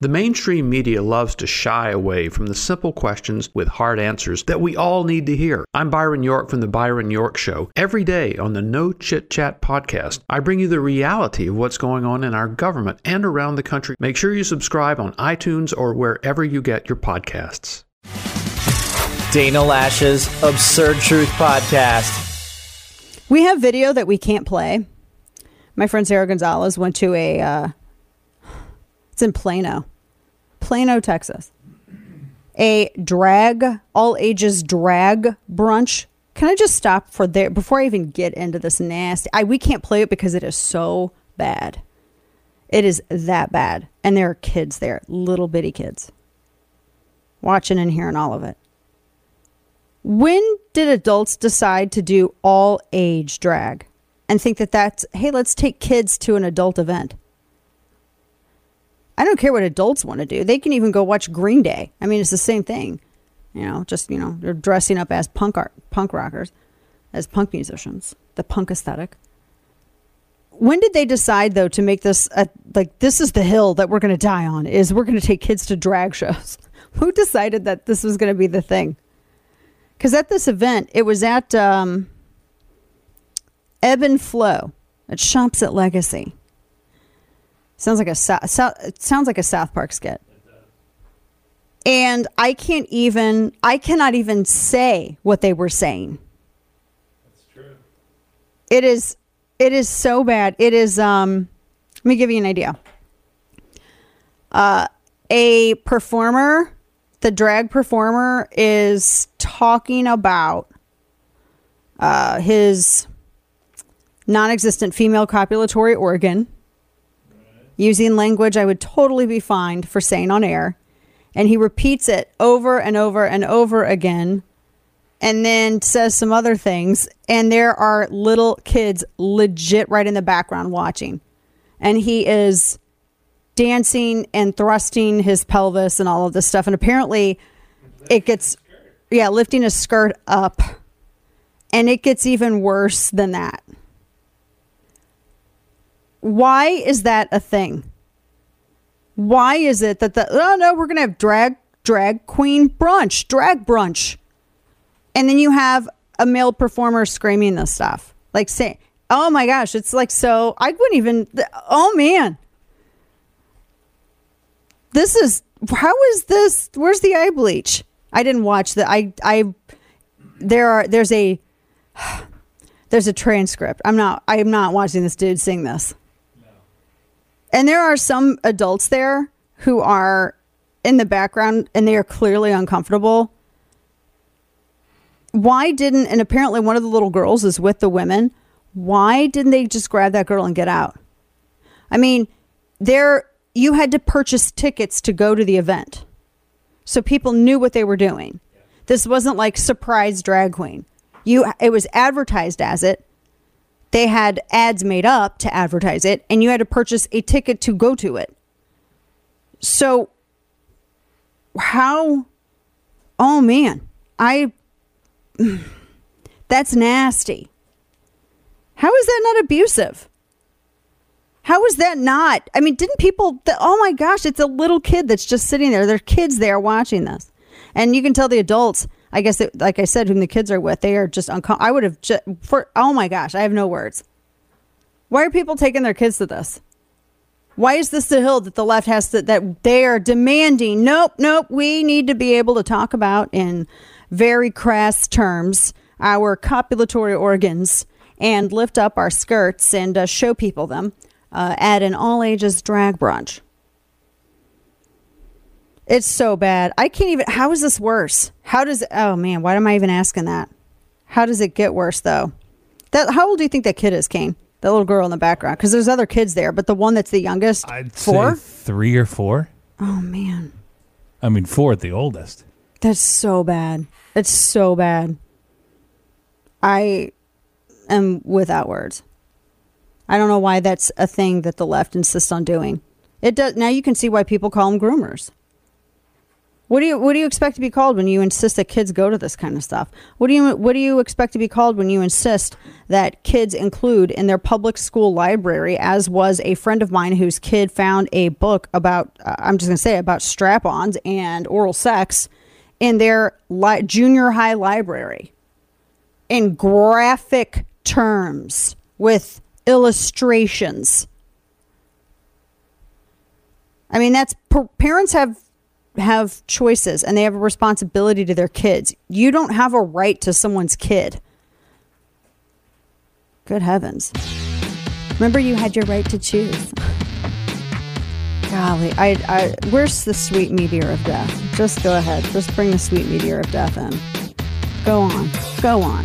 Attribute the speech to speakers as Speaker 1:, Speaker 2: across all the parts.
Speaker 1: The mainstream media loves to shy away from the simple questions with hard answers that we all need to hear. I'm Byron York from The Byron York Show. Every day on the No Chit Chat podcast, I bring you the reality of what's going on in our government and around the country. Make sure you subscribe on iTunes or wherever you get your podcasts.
Speaker 2: Dana Loesch's Absurd Truth Podcast.
Speaker 3: We have video that we can't play. My friend Sara Gonzales went to a, uh, it's in Plano, Plano, Texas. A drag, all ages drag brunch. Can I just stop for there before I even get into this nasty? I we can't play it because it is so bad. It is that bad, and there are kids there, little bitty kids, watching and hearing all of it. When did adults decide to do all age drag and think that that's, hey, let's take kids to an adult event? I don't care what adults want to do. They can even go watch Green Day. I mean, it's the same thing. You know, just, you know, they're dressing up as punk art, punk rockers, as punk musicians, the punk aesthetic. When did they decide though to make this a, like this is the hill that we're going to die on is we're going to take kids to drag shows? Who decided that this was going to be the thing? Because at this event, it was at um, Ebb and Flow at Shops at Legacy. Sounds like a so, it sounds like a South Park skit. And I can't even I cannot even say what they were saying. That's true. It is it is so bad. It is um let me give you an idea. Uh a performer, the drag performer is talking about uh his non-existent female copulatory organ using language I would totally be fined for saying on air. And he repeats it over and over and over again and then says some other things. And there are little kids legit right in the background watching. And he is dancing and thrusting his pelvis and all of this stuff. And apparently it gets, yeah, lifting his skirt up. And it gets even worse than that. Why is that a thing? Why is it that the oh no, we're gonna have drag drag queen brunch, drag brunch, and then you have a male performer screaming this stuff, like saying, "Oh my gosh, it's like so." I wouldn't even. Oh man, this is how is this? Where's the eye bleach? I didn't watch the. I I there are there's a there's a transcript. I'm not I am not watching this dude sing this. And there are some adults there who are in the background and they are clearly uncomfortable. Why didn't, and apparently one of the little girls is with the women. Why didn't they just grab that girl and get out? I mean, there, you had to purchase tickets to go to the event. So people knew what they were doing. This wasn't like surprise drag queen. You, it was advertised as it they had ads made up to advertise it and you had to purchase a ticket to go to it. So how oh man, I that's nasty. How is that not abusive? How is that not? I mean, didn't people oh my gosh, it's a little kid that's just sitting there. There's kids there watching this. And you can tell the adults I guess, it, like I said, whom the kids are with, they are just uncomfortable. I would have just, for, oh my gosh, I have no words. Why are people taking their kids to this? Why is this the hill that the left has to, that they are demanding? Nope, nope. We need to be able to talk about in very crass terms our copulatory organs and lift up our skirts and uh, show people them uh, at an all ages drag brunch. It's so bad. I can't even. How is this worse? How does? Oh man, why am I even asking that? How does it get worse though? That how old do you think that kid is, Kane? The little girl in the background, because there's other kids there, but the one that's the youngest,
Speaker 4: I'd
Speaker 3: four,
Speaker 4: three or four.
Speaker 3: Oh man,
Speaker 4: I mean, four at the oldest.
Speaker 3: that's so bad. It's so bad. I am without words. I don't know why that's a thing that the left insists on doing. It does now. You can see why people call them groomers. What do you what do you expect to be called when you insist that kids go to this kind of stuff? What do you what do you expect to be called when you insist that kids include in their public school library as was a friend of mine whose kid found a book about uh, I'm just going to say about strap-ons and oral sex in their li- junior high library in graphic terms with illustrations. I mean, that's parents have have choices and they have a responsibility to their kids. You don't have a right to someone's kid. Good heavens. Remember you had your right to choose. Golly, I, I where's the sweet meteor of death? Just go ahead. Just bring the sweet meteor of death in. Go on. Go on.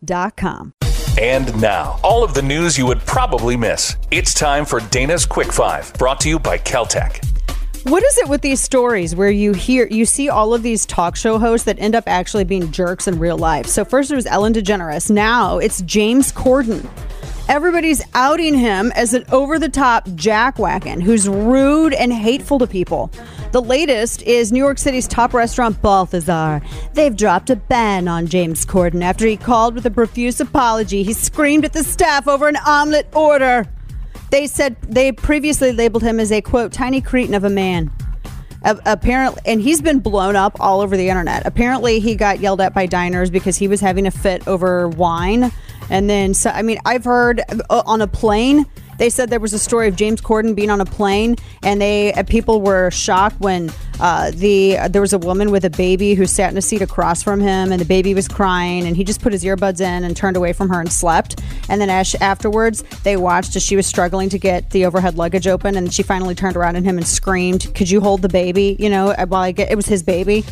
Speaker 3: weapons.com.
Speaker 5: And now, all of the news you would probably miss. It's time for Dana's Quick Five, brought to you by Keltec.
Speaker 3: What is it with these stories where you hear you see all of these talk show hosts that end up actually being jerks in real life? So first it was Ellen DeGeneres, now it's James Corden. Everybody's outing him as an over the top jackwagon who's rude and hateful to people. The latest is New York City's top restaurant, Balthazar. They've dropped a ban on James Corden after he called with a profuse apology. He screamed at the staff over an omelet order. They said they previously labeled him as a quote, tiny cretin of a man. Apparently, and he's been blown up all over the internet. Apparently, he got yelled at by diners because he was having a fit over wine. And then, so, I mean, I've heard uh, on a plane, they said there was a story of James Corden being on a plane, and they uh, people were shocked when uh, the uh, there was a woman with a baby who sat in a seat across from him, and the baby was crying, and he just put his earbuds in and turned away from her and slept. And then as, afterwards, they watched as she was struggling to get the overhead luggage open, and she finally turned around at him and screamed, "Could you hold the baby?" You know, while I get it was his baby.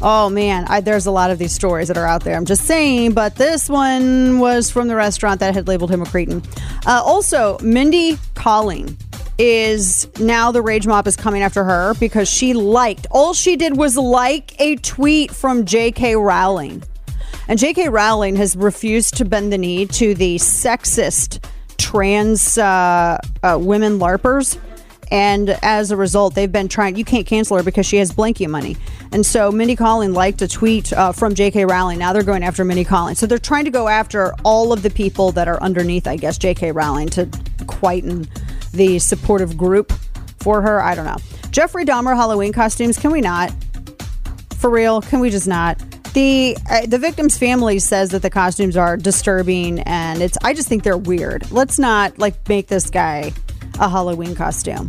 Speaker 3: Oh man, I, there's a lot of these stories that are out there. I'm just saying, but this one was from the restaurant that had labeled him a cretin. Uh, also, Mindy Kaling is now the rage mob is coming after her because she liked all she did was like a tweet from J.K. Rowling, and J.K. Rowling has refused to bend the knee to the sexist trans uh, uh, women larpers and as a result, they've been trying. You can't cancel her because she has blankie money. And so Mindy Kaling liked a tweet uh, from J.K. Rowling. Now they're going after Mindy Kaling. So they're trying to go after all of the people that are underneath, I guess, J.K. Rowling to quieten the supportive group for her. I don't know. Jeffrey Dahmer Halloween costumes. Can we not? For real? Can we just not? The uh, the victim's family says that the costumes are disturbing, and it's. I just think they're weird. Let's not like make this guy a Halloween costume.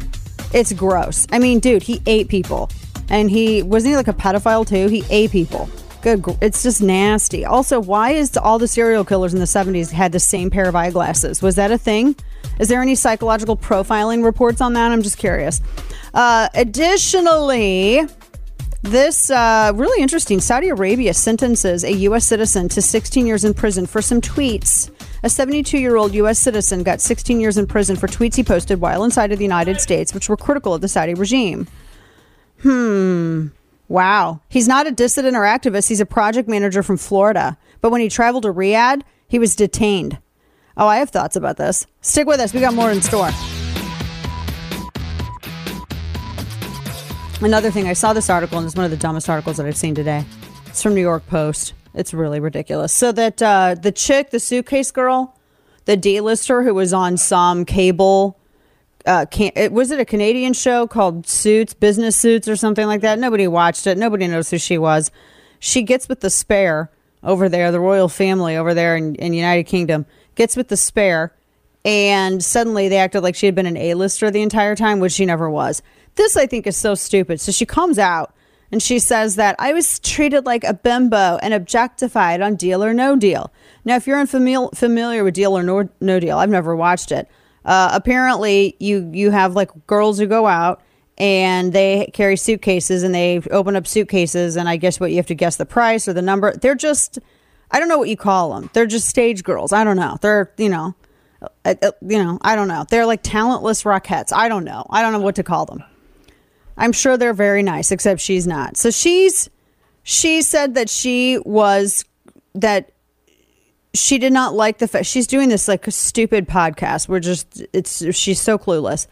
Speaker 3: It's gross. I mean, dude, he ate people, and he wasn't he like a pedophile too. He ate people. Good. It's just nasty. Also, why is all the serial killers in the '70s had the same pair of eyeglasses? Was that a thing? Is there any psychological profiling reports on that? I'm just curious. Uh, additionally, this uh, really interesting Saudi Arabia sentences a U.S. citizen to 16 years in prison for some tweets. A 72 year old U.S. citizen got 16 years in prison for tweets he posted while inside of the United States, which were critical of the Saudi regime. Hmm. Wow. He's not a dissident or activist. He's a project manager from Florida. But when he traveled to Riyadh, he was detained. Oh, I have thoughts about this. Stick with us. We got more in store. Another thing, I saw this article, and it's one of the dumbest articles that I've seen today. It's from New York Post. It's really ridiculous. So that uh, the chick, the suitcase girl, the D-lister who was on some cable uh, can it was it a Canadian show called Suits, Business Suits, or something like that. Nobody watched it. Nobody knows who she was. She gets with the spare over there, the royal family over there in, in United Kingdom gets with the spare, and suddenly they acted like she had been an A-lister the entire time, which she never was. This I think is so stupid. So she comes out and she says that I was treated like a bimbo and objectified on Deal or No Deal. Now, if you're unfamiliar familiar with Deal or No, no Deal, I've never watched it. Uh, apparently, you you have like girls who go out and they carry suitcases and they open up suitcases and I guess what you have to guess the price or the number. They're just I don't know what you call them. They're just stage girls. I don't know. They're you know, uh, uh, you know I don't know. They're like talentless rockettes. I don't know. I don't know what to call them. I'm sure they're very nice, except she's not. So she's she said that she was that she did not like the fact she's doing this like stupid podcast. We're just it's she's so clueless.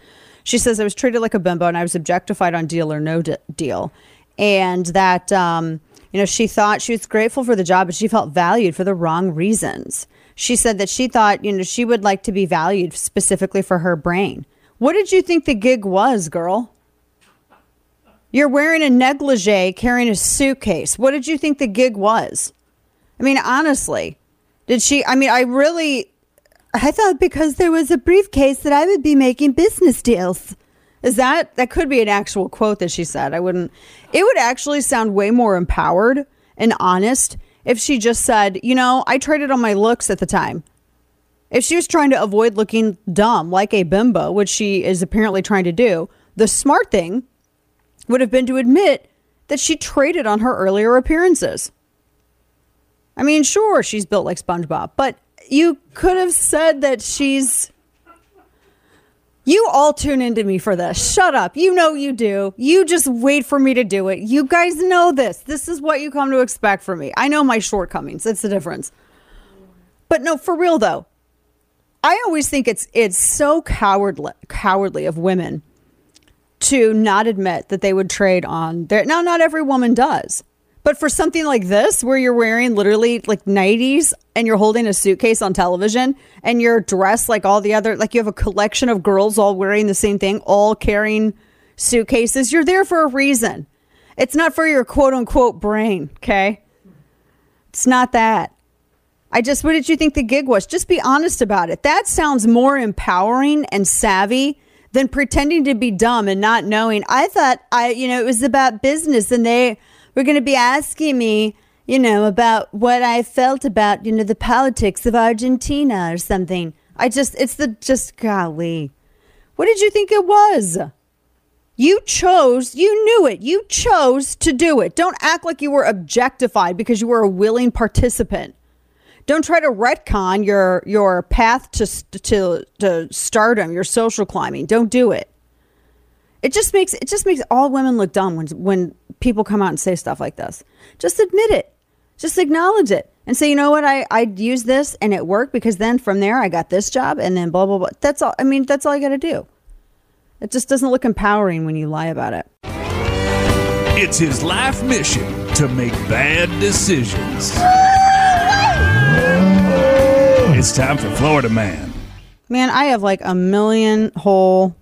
Speaker 3: She says I was treated like a bimbo and I was objectified on Deal or No Deal, and that um, you know she thought she was grateful for the job, but she felt valued for the wrong reasons. She said that she thought you know she would like to be valued specifically for her brain. What did you think the gig was, girl? You're wearing a negligee, carrying a suitcase. What did you think the gig was? I mean, honestly, did she? I mean, I really, I thought because there was a briefcase that I would be making business deals. Is that that could be an actual quote that she said? I wouldn't. It would actually sound way more empowered and honest if she just said, you know, I traded on my looks at the time. If she was trying to avoid looking dumb like a bimbo, which she is apparently trying to do, the smart thing would have been to admit that she traded on her earlier appearances. I mean, sure, she's built like SpongeBob, but you could have said that she's. You all tune into me for this. Shut up. You know you do. You just wait for me to do it. You guys know this. This is what you come to expect from me. I know my shortcomings. That's the difference. But no, for real though. I always think it's it's so cowardly cowardly of women to not admit that they would trade on their now not every woman does but for something like this where you're wearing literally like 90s and you're holding a suitcase on television and you're dressed like all the other like you have a collection of girls all wearing the same thing all carrying suitcases you're there for a reason it's not for your quote unquote brain okay it's not that I just, what did you think the gig was? Just be honest about it. That sounds more empowering and savvy than pretending to be dumb and not knowing. I thought I, you know, it was about business and they were going to be asking me, you know, about what I felt about, you know, the politics of Argentina or something. I just, it's the, just golly. What did you think it was? You chose, you knew it. You chose to do it. Don't act like you were objectified because you were a willing participant. Don't try to retcon your your path to to to stardom, your social climbing. Don't do it. It just makes it just makes all women look dumb when when people come out and say stuff like this. Just admit it. Just acknowledge it and say, you know what, I I used this and it worked because then from there I got this job and then blah blah blah. That's all. I mean, that's all you got to do. It just doesn't look empowering when you lie about it.
Speaker 6: It's his life mission to make bad decisions. It's time for Florida Man.
Speaker 3: Man, I have like a million whole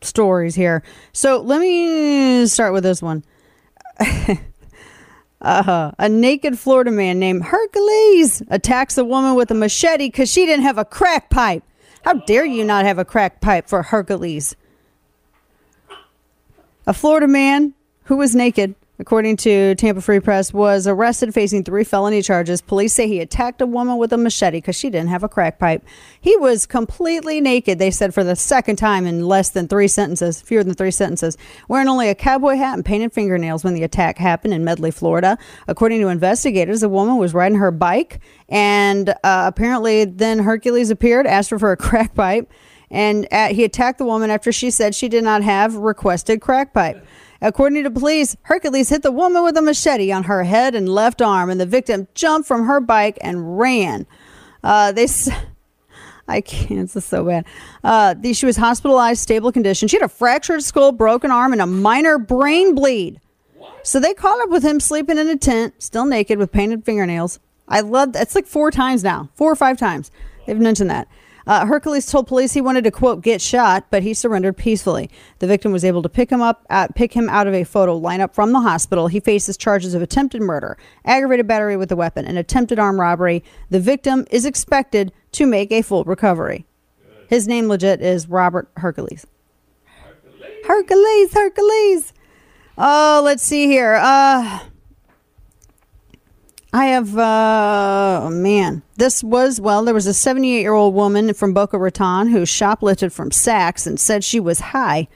Speaker 3: stories here. So let me start with this one. uh, a naked Florida man named Hercules attacks a woman with a machete because she didn't have a crack pipe. How dare you not have a crack pipe for Hercules? A Florida man who was naked according to Tampa Free Press, was arrested facing three felony charges. Police say he attacked a woman with a machete because she didn't have a crack pipe. He was completely naked, they said, for the second time in less than three sentences, fewer than three sentences, wearing only a cowboy hat and painted fingernails when the attack happened in Medley, Florida. According to investigators, the woman was riding her bike, and uh, apparently then Hercules appeared, asked her for a crack pipe. And at, he attacked the woman after she said she did not have requested crack pipe. According to police, Hercules hit the woman with a machete on her head and left arm, and the victim jumped from her bike and ran. Uh, they. S- I can't. This is so bad. Uh, the, she was hospitalized, stable condition. She had a fractured skull, broken arm, and a minor brain bleed. So they caught up with him sleeping in a tent, still naked with painted fingernails. I love that. It's like four times now, four or five times. They've mentioned that. Uh, Hercules told police he wanted to quote get shot, but he surrendered peacefully. The victim was able to pick him up, uh, pick him out of a photo lineup from the hospital. He faces charges of attempted murder, aggravated battery with a weapon, and attempted armed robbery. The victim is expected to make a full recovery. His name legit is Robert Hercules. Hercules, Hercules. Oh, let's see here. Uh, I have, uh, oh, man, this was, well, there was a 78 year old woman from Boca Raton who shoplifted from Saks and said she was high.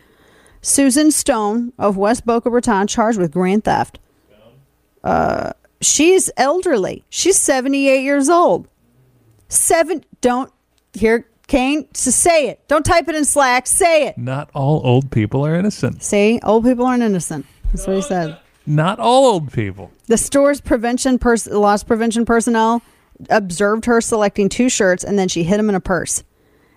Speaker 3: Susan Stone of West Boca Raton charged with grand theft. Uh, she's elderly. She's 78 years old. Seven, don't, here, Kane, so say it. Don't type it in Slack. Say it.
Speaker 4: Not all old people are innocent.
Speaker 3: See, old people aren't innocent. That's what he said.
Speaker 4: Not all old people.
Speaker 3: The store's prevention pers- loss prevention personnel observed her selecting two shirts and then she hid them in a purse.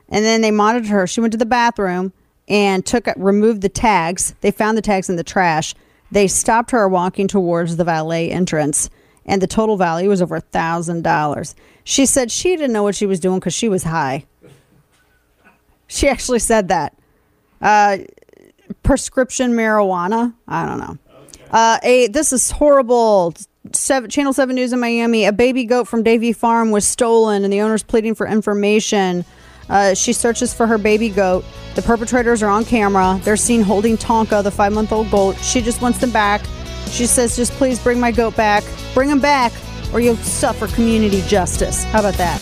Speaker 3: And then they monitored her. She went to the bathroom and took removed the tags. They found the tags in the trash. They stopped her walking towards the valet entrance and the total value was over a thousand dollars. She said she didn't know what she was doing because she was high. She actually said that. Uh, prescription marijuana. I don't know. Uh, a this is horrible. Seven, Channel Seven News in Miami. A baby goat from Davie Farm was stolen, and the owner's pleading for information. Uh, she searches for her baby goat. The perpetrators are on camera. They're seen holding Tonka, the five-month-old goat. She just wants them back. She says, "Just please bring my goat back. Bring him back, or you'll suffer community justice." How about that?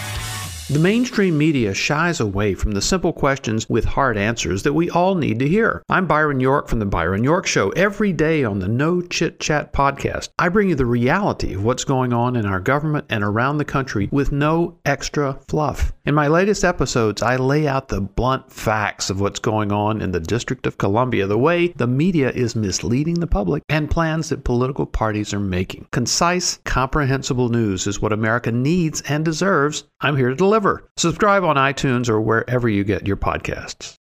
Speaker 1: The mainstream media shies away from the simple questions with hard answers that we all need to hear. I'm Byron York from The Byron York Show. Every day on the No Chit Chat podcast, I bring you the reality of what's going on in our government and around the country with no extra fluff. In my latest episodes, I lay out the blunt facts of what's going on in the District of Columbia, the way the media is misleading the public, and plans that political parties are making. Concise, comprehensible news is what America needs and deserves. I'm here to deliver. Subscribe on iTunes or wherever you get your podcasts.